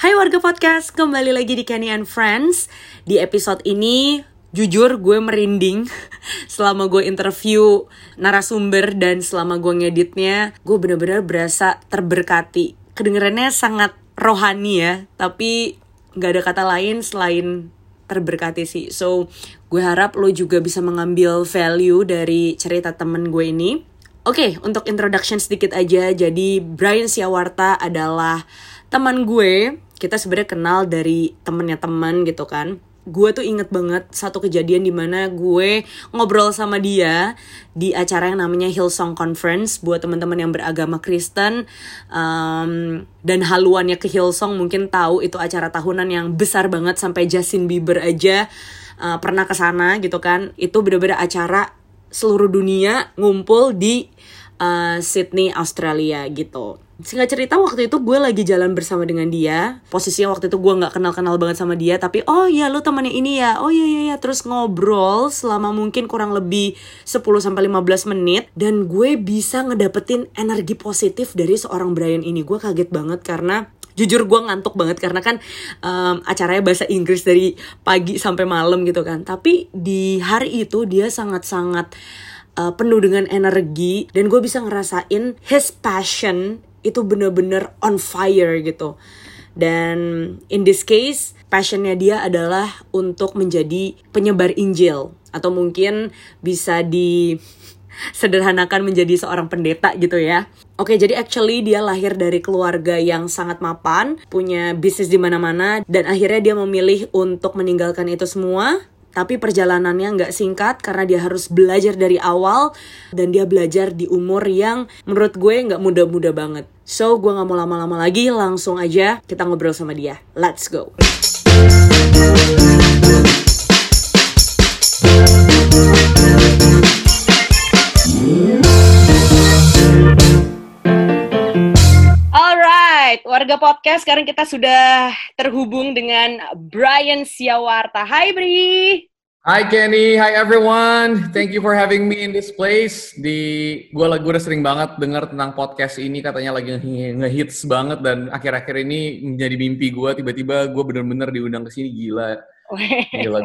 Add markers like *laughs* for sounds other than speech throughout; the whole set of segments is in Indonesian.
Hai warga podcast, kembali lagi di Kenny and Friends. Di episode ini, jujur gue merinding *laughs* selama gue interview narasumber dan selama gue ngeditnya, gue bener-bener berasa terberkati. Kedengarannya sangat rohani ya, tapi gak ada kata lain selain terberkati sih. So, gue harap lo juga bisa mengambil value dari cerita temen gue ini. Oke, okay, untuk introduction sedikit aja. Jadi, Brian Siawarta adalah teman gue kita sebenarnya kenal dari temennya teman gitu kan. Gue tuh inget banget satu kejadian di mana gue ngobrol sama dia di acara yang namanya Hillsong Conference buat teman-teman yang beragama Kristen. Um, dan haluannya ke Hillsong mungkin tahu itu acara tahunan yang besar banget sampai Justin Bieber aja uh, pernah ke sana gitu kan. Itu bener-bener acara seluruh dunia ngumpul di uh, Sydney Australia gitu Singkat cerita waktu itu gue lagi jalan bersama dengan dia. Posisinya waktu itu gue gak kenal-kenal banget sama dia Tapi oh iya lo temannya ini ya. Oh iya iya iya. Terus ngobrol selama mungkin kurang lebih 10-15 menit Dan gue bisa ngedapetin energi positif dari seorang Brian ini. Gue kaget banget karena jujur gue ngantuk banget karena kan um, acaranya bahasa Inggris dari pagi sampai malam gitu kan. Tapi di hari itu dia sangat-sangat uh, penuh dengan energi dan gue bisa ngerasain his passion itu bener-bener on fire gitu. Dan in this case passionnya dia adalah untuk menjadi penyebar Injil. Atau mungkin bisa di *laughs* sederhanakan menjadi seorang pendeta gitu ya. Oke, jadi actually dia lahir dari keluarga yang sangat mapan, punya bisnis di mana-mana, dan akhirnya dia memilih untuk meninggalkan itu semua tapi perjalanannya nggak singkat karena dia harus belajar dari awal dan dia belajar di umur yang menurut gue nggak muda-muda banget. So gue nggak mau lama-lama lagi, langsung aja kita ngobrol sama dia. Let's go. Alright, warga podcast sekarang kita sudah terhubung dengan Brian Siawarta. Hai Bri. Hi Kenny, hi everyone. Thank you for having me in this place. Di gua lagi udah sering banget dengar tentang podcast ini katanya lagi ngehits banget dan akhir-akhir ini menjadi mimpi gua tiba-tiba gua bener-bener diundang ke sini gila. Gila,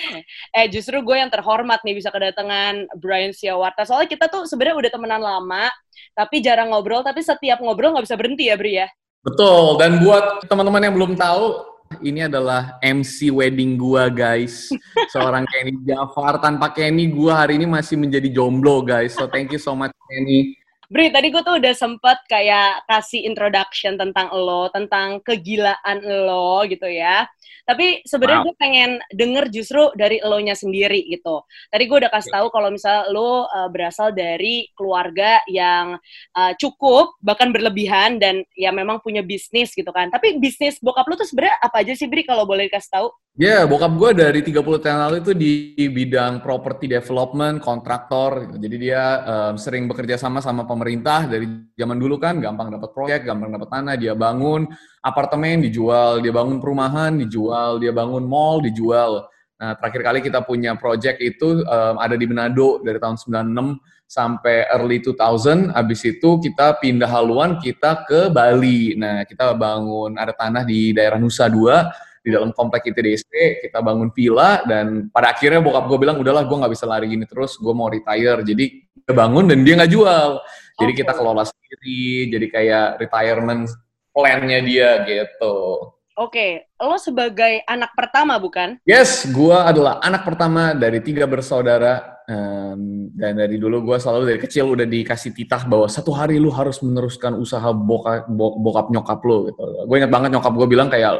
*laughs* eh justru gue yang terhormat nih bisa kedatangan Brian Siawarta. Soalnya kita tuh sebenarnya udah temenan lama, tapi jarang ngobrol. Tapi setiap ngobrol nggak bisa berhenti ya, Bri ya. Betul. Dan buat teman-teman yang belum tahu, ini adalah MC wedding gua, guys. *laughs* Seorang Kenny Jafar. Tanpa Kenny, gua hari ini masih menjadi jomblo, guys. So thank you so much, Kenny. Bri, tadi gue tuh udah sempet kayak kasih introduction tentang lo, tentang kegilaan lo gitu ya. Tapi sebenarnya wow. gue pengen denger justru dari lo-nya sendiri gitu. Tadi gue udah kasih tahu kalau misalnya lo uh, berasal dari keluarga yang uh, cukup, bahkan berlebihan, dan ya memang punya bisnis gitu kan. Tapi bisnis bokap lo tuh sebenarnya apa aja sih Bri kalau boleh kasih tahu? Ya, yeah, bokap gue dari 30 tahun lalu itu di bidang property development, kontraktor. Gitu. Jadi dia um, sering bekerja sama sama pemerintah dari zaman dulu kan, gampang dapat proyek, gampang dapat tanah, dia bangun apartemen dijual, dia bangun perumahan dijual, dia bangun mall dijual. Nah, terakhir kali kita punya project itu um, ada di Manado dari tahun 96 sampai early 2000. Habis itu kita pindah haluan kita ke Bali. Nah, kita bangun ada tanah di daerah Nusa Dua di dalam komplek ITDC kita bangun villa dan pada akhirnya bokap gue bilang udahlah gue nggak bisa lari gini terus gue mau retire jadi dia bangun dan dia nggak jual jadi okay. kita kelola sendiri jadi kayak retirement plannya dia gitu Oke, okay. lo sebagai anak pertama bukan? Yes, gue adalah anak pertama dari tiga bersaudara um, dan dari dulu gue selalu dari kecil udah dikasih titah bahwa satu hari lu harus meneruskan usaha bokap, bokap nyokap lo. Gitu. Gue ingat banget nyokap gue bilang kayak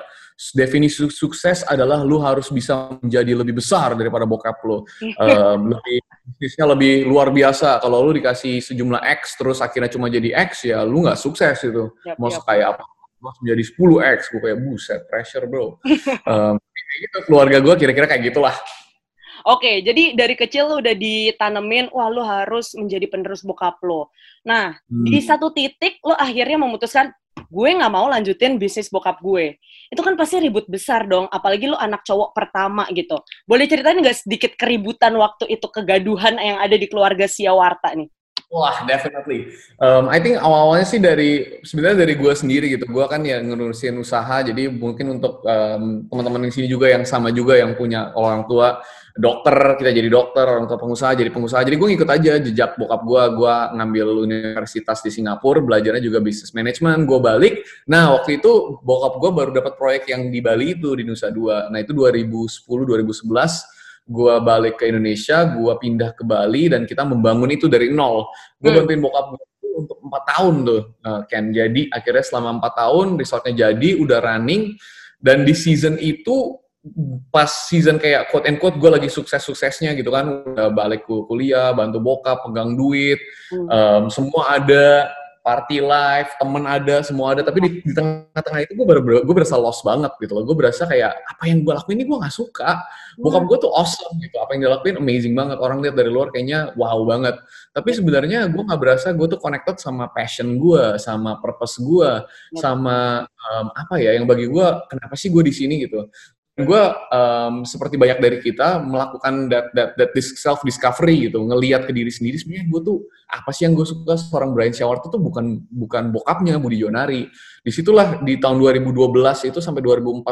definisi sukses adalah lu harus bisa menjadi lebih besar daripada bokap lu. *laughs* um, lebih bisnisnya lebih luar biasa. Kalau lu dikasih sejumlah X terus akhirnya cuma jadi X ya lu nggak sukses itu. Yep, Mau yep. kayak apa? Mau menjadi 10 X, gue kayak buset, pressure bro. *laughs* um, gitu, keluarga gue kira-kira kayak gitulah. Oke, jadi dari kecil lu udah ditanemin, wah lu harus menjadi penerus bokap lo. Nah, hmm. di satu titik lu akhirnya memutuskan, gue nggak mau lanjutin bisnis bokap gue. Itu kan pasti ribut besar dong, apalagi lu anak cowok pertama gitu. Boleh ceritain nggak sedikit keributan waktu itu kegaduhan yang ada di keluarga Siawarta nih? Wah, definitely. Um, I think awal-awalnya sih dari sebenarnya dari gue sendiri gitu. Gue kan ya ngurusin usaha, jadi mungkin untuk um, teman-teman di sini juga yang sama juga yang punya orang tua dokter, kita jadi dokter, orang tua pengusaha jadi pengusaha. Jadi gue ngikut aja jejak bokap gue. Gue ngambil universitas di Singapura, belajarnya juga bisnis manajemen. Gue balik. Nah waktu itu bokap gue baru dapat proyek yang di Bali itu di Nusa Dua. Nah itu 2010 2011 gue balik ke Indonesia, gue pindah ke Bali dan kita membangun itu dari nol. Gue hmm. bantuin bokap gue untuk empat tahun tuh, uh, Ken. Jadi akhirnya selama empat tahun resortnya jadi, udah running dan di season itu pas season kayak quote and quote gue lagi sukses-suksesnya gitu kan udah balik ke kuliah bantu bokap pegang duit hmm. um, semua ada party life, temen ada, semua ada, tapi di, di tengah-tengah itu gue ber, gue berasa lost banget gitu loh. Gue berasa kayak apa yang gue lakuin ini gue gak suka. Bokap gue tuh awesome gitu, apa yang dia lakuin amazing banget. Orang lihat dari luar kayaknya wow banget. Tapi sebenarnya gue gak berasa gue tuh connected sama passion gue, sama purpose gue, sama um, apa ya yang bagi gue kenapa sih gue di sini gitu gue um, seperti banyak dari kita melakukan that that that self discovery gitu ngelihat ke diri sendiri sebenarnya gue tuh apa sih yang gue suka seorang Brian Shower tuh bukan bukan bokapnya Budi Jonari. Di situlah di tahun 2012 itu sampai 2014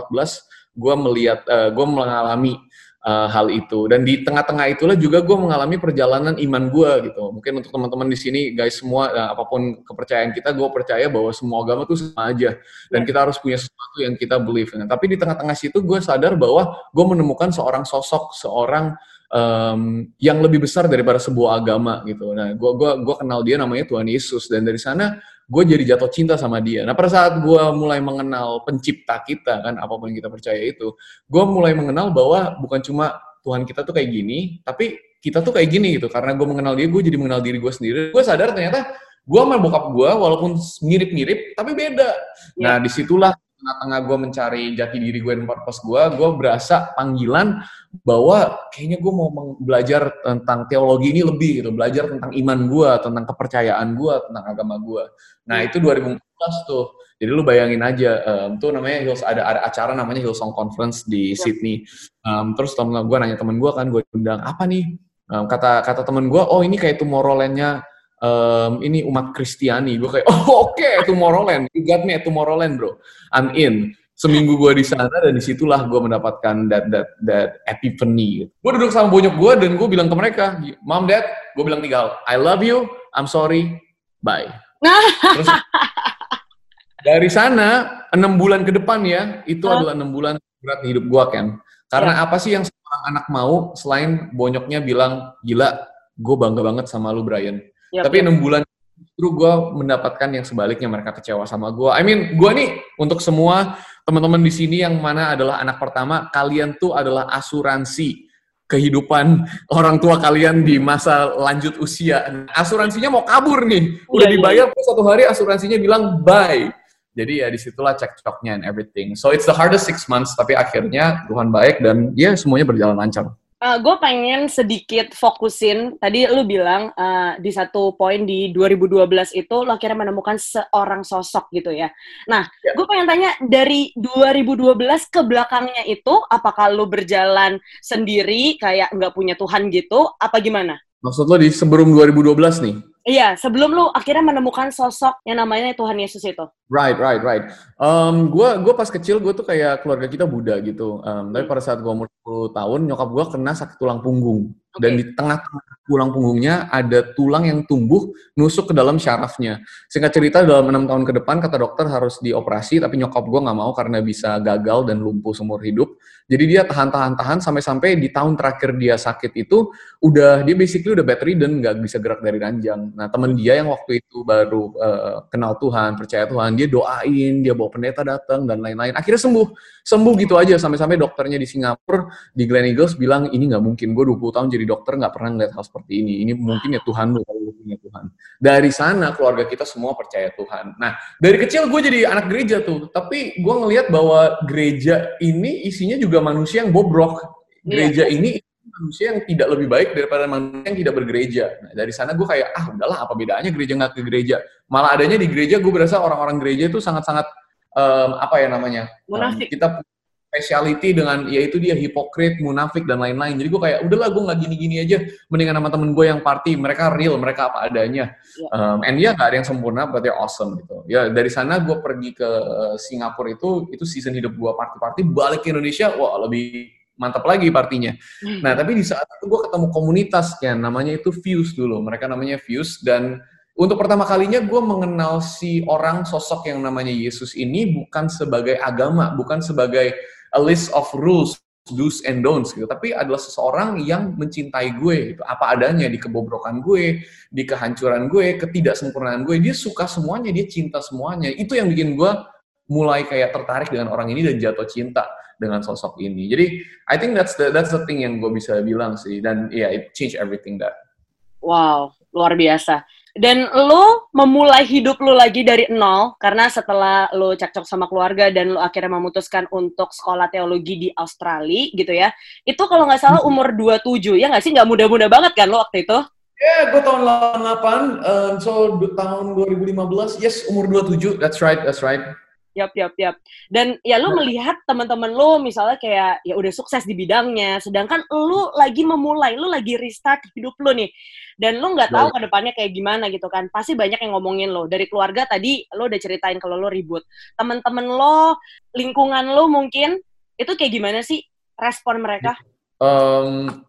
gue melihat uh, gue mengalami uh, hal itu. Dan di tengah-tengah itulah juga gue mengalami perjalanan iman gue gitu. Mungkin untuk teman-teman di sini guys semua uh, apa pun kepercayaan kita gue percaya bahwa semua agama tuh sama aja. Dan kita harus punya sesuatu yang kita believe nah, tapi di tengah-tengah situ gue sadar bahwa gue menemukan seorang sosok seorang um, yang lebih besar daripada sebuah agama gitu. Nah gue gua gua kenal dia namanya Tuhan Yesus. Dan dari sana gue jadi jatuh cinta sama dia. Nah pada saat gue mulai mengenal pencipta kita kan apa pun yang kita percaya itu, gue mulai mengenal bahwa bukan cuma Tuhan kita tuh kayak gini, tapi kita tuh kayak gini gitu. Karena gue mengenal dia, gue jadi mengenal diri gue sendiri. Gue sadar ternyata gue sama bokap gue walaupun mirip-mirip, tapi beda. Nah di situlah tengah-tengah gue mencari jati diri gue dan purpose gue, gue berasa panggilan bahwa kayaknya gue mau belajar tentang teologi ini lebih gitu, belajar tentang iman gue, tentang kepercayaan gue, tentang agama gue. Nah itu 2014 tuh. Jadi lu bayangin aja, um, tuh namanya Hills, ada ada acara namanya Hillsong Conference di ya. Sydney. Um, terus temen gue nanya temen gue kan, gue undang apa nih? Um, kata kata temen gue, oh ini kayak Tomorrowland-nya um, ini umat Kristiani. Gue kayak, *laughs* oh oke, okay, Tomorrowland. You got me at Tomorrowland, bro. I'm in. Seminggu gue di sana dan di situlah gue mendapatkan that that that epiphany. Gue duduk sama bonyok gue dan gue bilang ke mereka, Mom, Dad, gue bilang tiga hal. I love you, I'm sorry, bye. Terus, *laughs* dari sana enam bulan ke depan ya, itu adalah enam bulan berat di hidup gue kan. Karena ya. apa sih yang seorang anak mau selain bonyoknya bilang, gila, gue bangga banget sama lu Brian Yep, Tapi enam bulan justru gue mendapatkan yang sebaliknya mereka kecewa sama gue. I mean, gue nih untuk semua teman-teman di sini yang mana adalah anak pertama, kalian tuh adalah asuransi kehidupan *laughs* orang tua kalian di masa lanjut usia. Asuransinya mau kabur nih, udah yeah, iya. dibayar yeah. satu hari asuransinya bilang bye. Jadi ya di situlah cekcoknya and everything. So it's the hardest six months, tapi akhirnya Tuhan baik dan ya semuanya berjalan lancar uh, eh, gue pengen sedikit fokusin tadi lu bilang uh, di satu poin di 2012 itu lo akhirnya menemukan seorang sosok gitu ya. Nah, ya. gue pengen tanya dari 2012 ke belakangnya itu apakah lu berjalan sendiri kayak nggak punya Tuhan gitu apa gimana? Maksud lo di sebelum 2012 nih? Iya, sebelum lu akhirnya menemukan sosok yang namanya Tuhan Yesus itu. Right, right, right. Um, gue gua pas kecil gue tuh kayak keluarga kita Buddha gitu. Um, tapi pada saat gue umur 10 tahun, nyokap gue kena sakit tulang punggung. Okay. Dan di tengah-tengah tulang punggungnya ada tulang yang tumbuh nusuk ke dalam syarafnya. Singkat cerita dalam enam tahun ke depan kata dokter harus dioperasi, tapi nyokap gue nggak mau karena bisa gagal dan lumpuh seumur hidup. Jadi dia tahan-tahan-tahan sampai-sampai di tahun terakhir dia sakit itu udah dia basically udah bedridden, nggak bisa gerak dari ranjang. Nah teman dia yang waktu itu baru uh, kenal Tuhan, percaya Tuhan, dia doain, dia bawa pendeta datang dan lain-lain. Akhirnya sembuh, sembuh gitu aja sampai-sampai dokternya di Singapura di Glen Eagles bilang ini nggak mungkin, gue 20 tahun jadi dokter nggak pernah ngeliat hal seperti ini. Ini mungkin ya Tuhan lu kalau punya Tuhan. Dari sana keluarga kita semua percaya Tuhan. Nah dari kecil gue jadi anak gereja tuh, tapi gue ngelihat bahwa gereja ini isinya juga manusia yang bobrok. Iya. Gereja yeah. ini manusia yang tidak lebih baik daripada manusia yang tidak bergereja. Nah, dari sana gue kayak, ah udahlah apa bedanya gereja nggak ke gereja. Malah adanya di gereja gue berasa orang-orang gereja itu sangat-sangat um, apa ya namanya? Munafik. Um, kita speciality dengan yaitu dia hipokrit, munafik dan lain-lain. Jadi gue kayak udahlah gue nggak gini-gini aja, mendingan sama temen gue yang party, mereka real, mereka apa adanya. Yeah. Um, and dia nggak ada yang sempurna, but they're awesome gitu. Ya dari sana gue pergi ke Singapura itu, itu season hidup gue party-party, balik ke Indonesia, wah lebih mantap lagi partinya. Hmm. Nah tapi di saat itu gue ketemu komunitas yang namanya itu Fuse dulu, mereka namanya Fuse dan untuk pertama kalinya gue mengenal si orang sosok yang namanya Yesus ini bukan sebagai agama, bukan sebagai a list of rules, do's and don'ts gitu, tapi adalah seseorang yang mencintai gue gitu, apa adanya di kebobrokan gue, di kehancuran gue, ketidaksempurnaan gue, dia suka semuanya, dia cinta semuanya. Itu yang bikin gue mulai kayak tertarik dengan orang ini dan jatuh cinta dengan sosok ini. Jadi I think that's the that's the thing yang gue bisa bilang sih dan ya yeah, it change everything that. Wow, luar biasa dan lo memulai hidup lo lagi dari nol karena setelah lo cekcok sama keluarga dan lo akhirnya memutuskan untuk sekolah teologi di Australia gitu ya itu kalau nggak salah umur 27 ya nggak sih nggak muda-muda banget kan lo waktu itu Ya, yeah, gue tahun 88, um, so tahun 2015, yes, umur 27, that's right, that's right. Yap, yap, yap. Dan ya lu melihat teman-teman lu misalnya kayak ya udah sukses di bidangnya, sedangkan lu lagi memulai, lu lagi restart hidup lu nih. Dan lu nggak tahu ke depannya kayak gimana gitu kan. Pasti banyak yang ngomongin lo. Dari keluarga tadi lu udah ceritain kalau lu ribut. Teman-teman lo, lingkungan lu mungkin itu kayak gimana sih respon mereka? Um,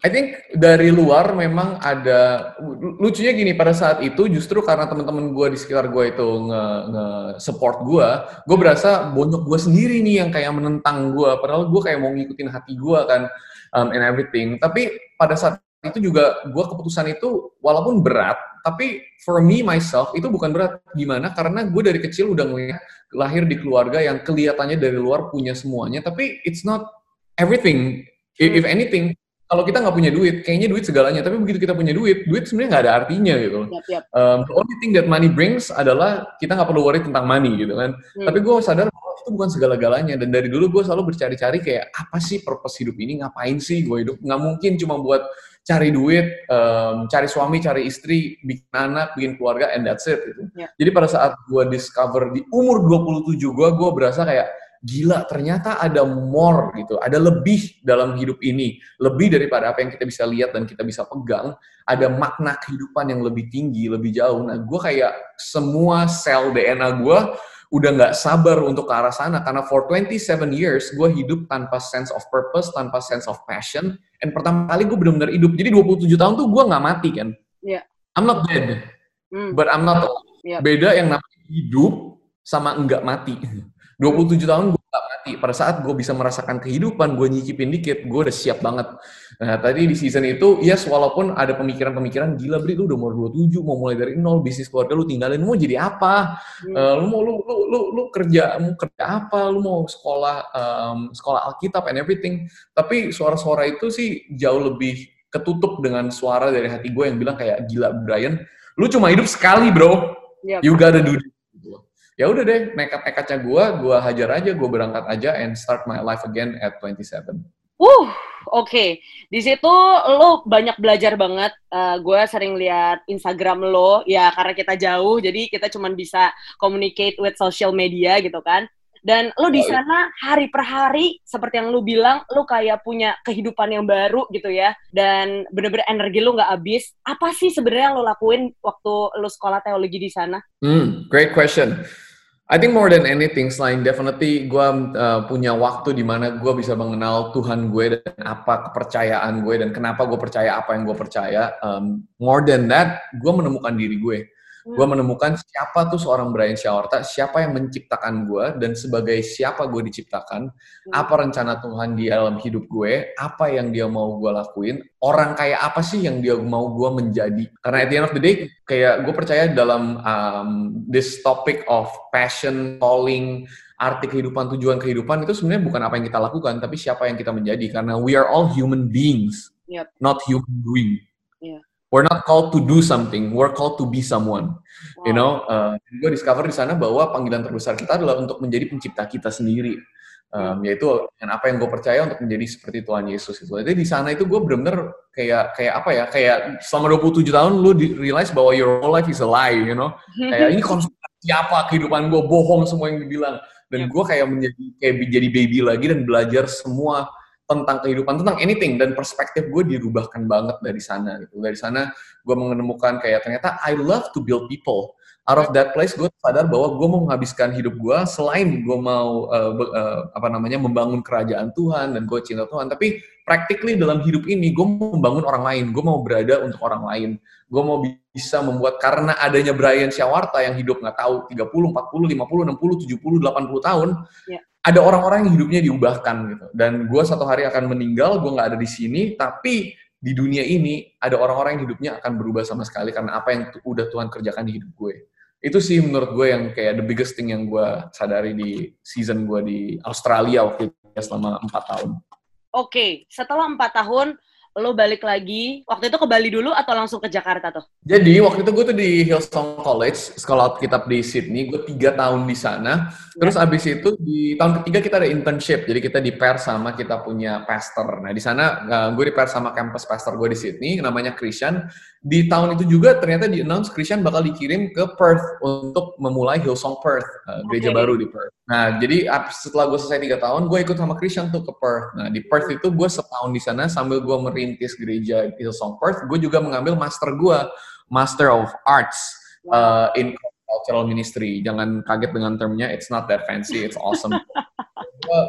I think dari luar memang ada lucunya gini pada saat itu justru karena teman-teman gue di sekitar gue itu nge, nge support gue, gue berasa bonyok gue sendiri nih yang kayak menentang gue. Padahal gue kayak mau ngikutin hati gue kan um, and everything. Tapi pada saat itu juga gue keputusan itu walaupun berat, tapi for me myself itu bukan berat. Gimana? Karena gue dari kecil udah ngeliat lahir di keluarga yang kelihatannya dari luar punya semuanya, tapi it's not everything. If anything, kalau kita nggak punya duit, kayaknya duit segalanya. Tapi begitu kita punya duit, duit sebenarnya nggak ada artinya gitu. Yep, yep. Um, the only thing that money brings adalah kita nggak perlu worry tentang money gitu kan. Hmm. Tapi gue sadar itu bukan segala-galanya. Dan dari dulu gue selalu bercari-cari kayak apa sih purpose hidup ini? Ngapain sih gue hidup? Nggak mungkin cuma buat cari duit, um, cari suami, cari istri, bikin anak, bikin keluarga, and that's it. Gitu. Yeah. Jadi pada saat gue discover di umur 27 gue, gue berasa kayak gila ternyata ada more gitu, ada lebih dalam hidup ini, lebih daripada apa yang kita bisa lihat dan kita bisa pegang, ada makna kehidupan yang lebih tinggi, lebih jauh. Nah, gue kayak semua sel DNA gue udah nggak sabar untuk ke arah sana karena for 27 years gue hidup tanpa sense of purpose, tanpa sense of passion. And pertama kali gue benar-benar hidup. Jadi 27 tahun tuh gue nggak mati kan. Yeah. I'm not dead, mm. but I'm not. Yeah. Beda yang namanya hidup sama enggak mati. *laughs* 27 tahun gue mati. Pada saat gue bisa merasakan kehidupan, gue nyicipin dikit, gue udah siap banget. Nah, tadi di season itu, yes, walaupun ada pemikiran-pemikiran, gila Bri, lu udah umur 27, mau mulai dari nol, bisnis keluarga lu tinggalin, mau jadi apa? Hmm. Uh, lu mau lu, lu, lu, lu kerja, mau kerja apa? Lu mau sekolah um, sekolah Alkitab and everything. Tapi suara-suara itu sih jauh lebih ketutup dengan suara dari hati gue yang bilang kayak, gila Brian, lu cuma hidup sekali bro. Yep. You gotta do this ya udah deh nekat-nekatnya gue gue hajar aja gue berangkat aja and start my life again at 27 uh oke okay. di situ lo banyak belajar banget uh, gue sering lihat Instagram lo ya karena kita jauh jadi kita cuma bisa communicate with social media gitu kan dan lu di sana hari per hari seperti yang lu bilang lu kayak punya kehidupan yang baru gitu ya dan bener-bener energi lu nggak habis apa sih sebenarnya yang lu lakuin waktu lu sekolah teologi di sana? Hmm, great question. I think more than anything, selain definitely gue uh, punya waktu di mana gue bisa mengenal Tuhan gue dan apa kepercayaan gue dan kenapa gue percaya apa yang gue percaya. Um, more than that, gue menemukan diri gue. Hmm. Gue menemukan siapa tuh seorang Brian Shawarta, siapa yang menciptakan gue, dan sebagai siapa gue diciptakan, hmm. apa rencana Tuhan di dalam hidup gue, apa yang dia mau gue lakuin, orang kayak apa sih yang dia mau gue menjadi. Karena at the end of the day, kayak gue percaya dalam um, this topic of passion, calling, arti kehidupan, tujuan kehidupan itu sebenarnya bukan apa yang kita lakukan, tapi siapa yang kita menjadi. Karena we are all human beings, yep. not human doing. We're not called to do something, we're called to be someone. Wow. You know, uh, gue discover di sana bahwa panggilan terbesar kita adalah untuk menjadi pencipta kita sendiri. Um, yaitu dengan apa yang gue percaya untuk menjadi seperti Tuhan Yesus itu. Jadi di sana itu gue benar-benar kayak kayak apa ya? Kayak selama 27 tahun lu di realize bahwa your whole life is a lie, you know? *laughs* kayak ini konspirasi siapa kehidupan gue bohong semua yang dibilang dan gue kayak menjadi kayak jadi baby lagi dan belajar semua tentang kehidupan tentang anything dan perspektif gue dirubahkan banget dari sana gitu. Dari sana gue menemukan kayak ternyata I love to build people. Out of that place gue sadar bahwa gue mau menghabiskan hidup gue selain gue mau uh, uh, apa namanya membangun kerajaan Tuhan dan gue cinta Tuhan. Tapi practically dalam hidup ini gue mau membangun orang lain gue mau berada untuk orang lain gue mau bisa membuat karena adanya Brian Syawarta yang hidup nggak tahu 30, 40, 50, 60, 70, 80 tahun yeah ada orang-orang yang hidupnya diubahkan gitu. Dan gue satu hari akan meninggal, gue nggak ada di sini, tapi di dunia ini ada orang-orang yang hidupnya akan berubah sama sekali karena apa yang udah Tuhan kerjakan di hidup gue. Itu sih menurut gue yang kayak the biggest thing yang gue sadari di season gue di Australia waktu itu selama empat tahun. Oke, okay. setelah empat tahun lo balik lagi waktu itu ke Bali dulu atau langsung ke Jakarta tuh? Jadi waktu itu gue tuh di Hillsong College sekolah kitab di Sydney gue tiga tahun di sana terus ya. abis itu di tahun ketiga kita ada internship jadi kita di pair sama kita punya pastor nah di sana uh, gue di pair sama campus pastor gue di Sydney namanya Christian di tahun itu juga ternyata di announce Christian bakal dikirim ke Perth untuk memulai Hillsong Perth, uh, gereja okay. baru di Perth. Nah, jadi setelah gue selesai tiga tahun, gue ikut sama Christian tuh ke Perth. Nah, di Perth itu gue setahun di sana sambil gue merintis gereja Hillsong Perth, gue juga mengambil master gue, Master of Arts uh, in Cultural Ministry. Jangan kaget dengan termnya, it's not that fancy, it's awesome. *laughs*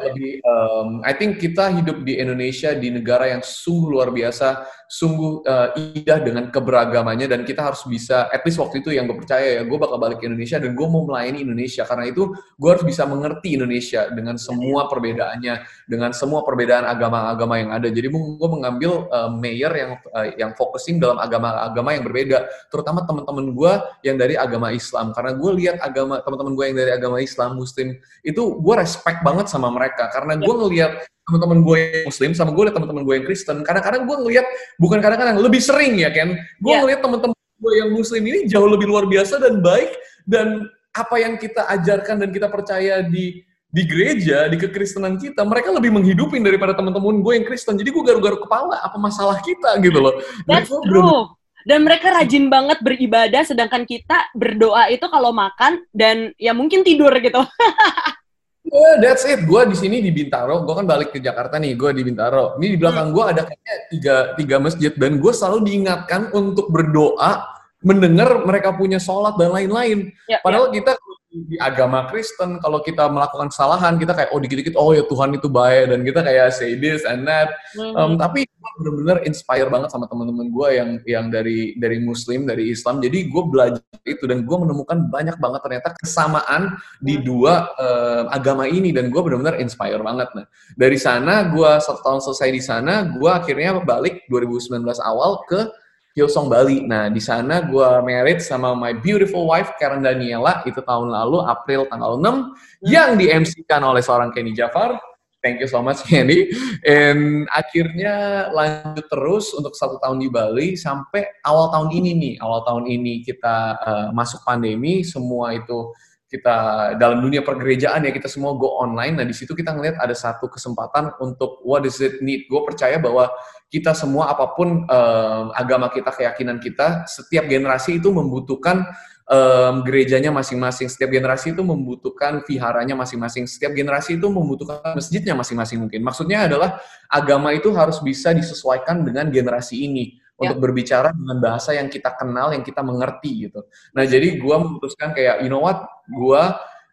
lebih, um, I think kita hidup di Indonesia di negara yang sungguh luar biasa sungguh uh, indah dengan keberagamannya dan kita harus bisa at least waktu itu yang gue percaya ya gue bakal balik ke Indonesia dan gue mau melayani Indonesia. Karena itu gue harus bisa mengerti Indonesia dengan semua perbedaannya dengan semua perbedaan agama-agama yang ada. Jadi gue mengambil uh, mayor yang uh, yang focusing dalam agama-agama yang berbeda terutama teman-teman gue yang dari agama Islam. Karena gue lihat agama teman-teman gue yang dari agama Islam Muslim itu gue respect banget sama mereka karena gue ngelihat teman-teman gue yang muslim sama gue liat teman-teman gue yang Kristen kadang-kadang gue ngeliat bukan kadang-kadang lebih sering ya kan gue yeah. ngeliat teman-teman gue yang muslim ini jauh lebih luar biasa dan baik dan apa yang kita ajarkan dan kita percaya di di gereja, di kekristenan kita, mereka lebih menghidupin daripada teman-teman gue yang Kristen. Jadi gue garuk-garuk kepala, apa masalah kita gitu loh. That's true. Dan mereka rajin banget beribadah, sedangkan kita berdoa itu kalau makan dan ya mungkin tidur gitu. *laughs* Yeah, that's it. Gue di sini di Bintaro. Gue kan balik ke Jakarta nih. Gue di Bintaro. Ini di belakang gue ada kayaknya tiga, tiga masjid dan gue selalu diingatkan untuk berdoa, mendengar mereka punya sholat dan lain-lain. Yeah, Padahal yeah. kita di agama Kristen kalau kita melakukan kesalahan kita kayak oh dikit-dikit oh ya Tuhan itu baik dan kita kayak say this and that mm-hmm. um, tapi gue bener-bener inspire banget sama teman-teman gue yang yang dari dari Muslim dari Islam jadi gue belajar itu dan gue menemukan banyak banget ternyata kesamaan di mm-hmm. dua uh, agama ini dan gue bener-bener inspire banget nah dari sana gue satu tahun selesai di sana gue akhirnya balik 2019 awal ke Hillsong Bali. Nah, di sana gue married sama my beautiful wife Karen Daniela itu tahun lalu April tanggal 6 hmm. yang di MC-kan oleh seorang Kenny Jafar. Thank you so much *laughs* Kenny. And akhirnya lanjut terus untuk satu tahun di Bali sampai awal tahun ini nih. Awal tahun ini kita uh, masuk pandemi, semua itu kita dalam dunia pergerejaan ya kita semua go online. Nah di situ kita ngelihat ada satu kesempatan untuk what does it need. Gue percaya bahwa kita semua apa pun um, agama kita, keyakinan kita, setiap generasi itu membutuhkan um, gerejanya masing-masing. Setiap generasi itu membutuhkan viharanya masing-masing. Setiap generasi itu membutuhkan masjidnya masing-masing mungkin. Maksudnya adalah agama itu harus bisa disesuaikan dengan generasi ini untuk ya. berbicara dengan bahasa yang kita kenal, yang kita mengerti gitu. Nah, jadi gue memutuskan kayak, you know what, gue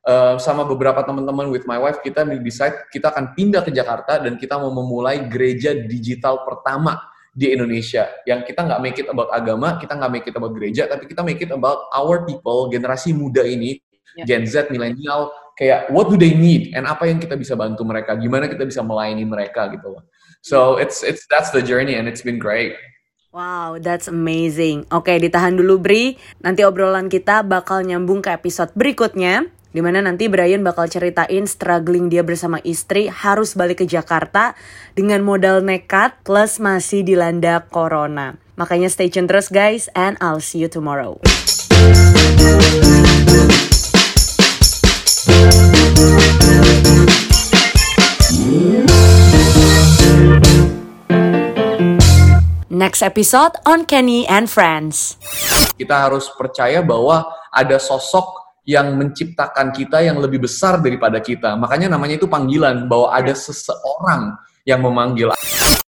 uh, sama beberapa teman-teman with my wife, kita decide kita akan pindah ke Jakarta dan kita mau memulai gereja digital pertama di Indonesia. Yang kita nggak make it about agama, kita nggak make it about gereja, tapi kita make it about our people, generasi muda ini, ya. Gen Z, milenial, kayak what do they need and apa yang kita bisa bantu mereka, gimana kita bisa melayani mereka gitu loh. So it's it's that's the journey and it's been great. Wow, that's amazing. Oke, ditahan dulu Bri. Nanti obrolan kita bakal nyambung ke episode berikutnya. Di mana nanti Brian bakal ceritain struggling dia bersama istri harus balik ke Jakarta dengan modal nekat plus masih dilanda corona. Makanya stay tune terus guys and I'll see you tomorrow. Next episode on Kenny and Friends. Kita harus percaya bahwa ada sosok yang menciptakan kita yang lebih besar daripada kita. Makanya namanya itu panggilan bahwa ada seseorang yang memanggil.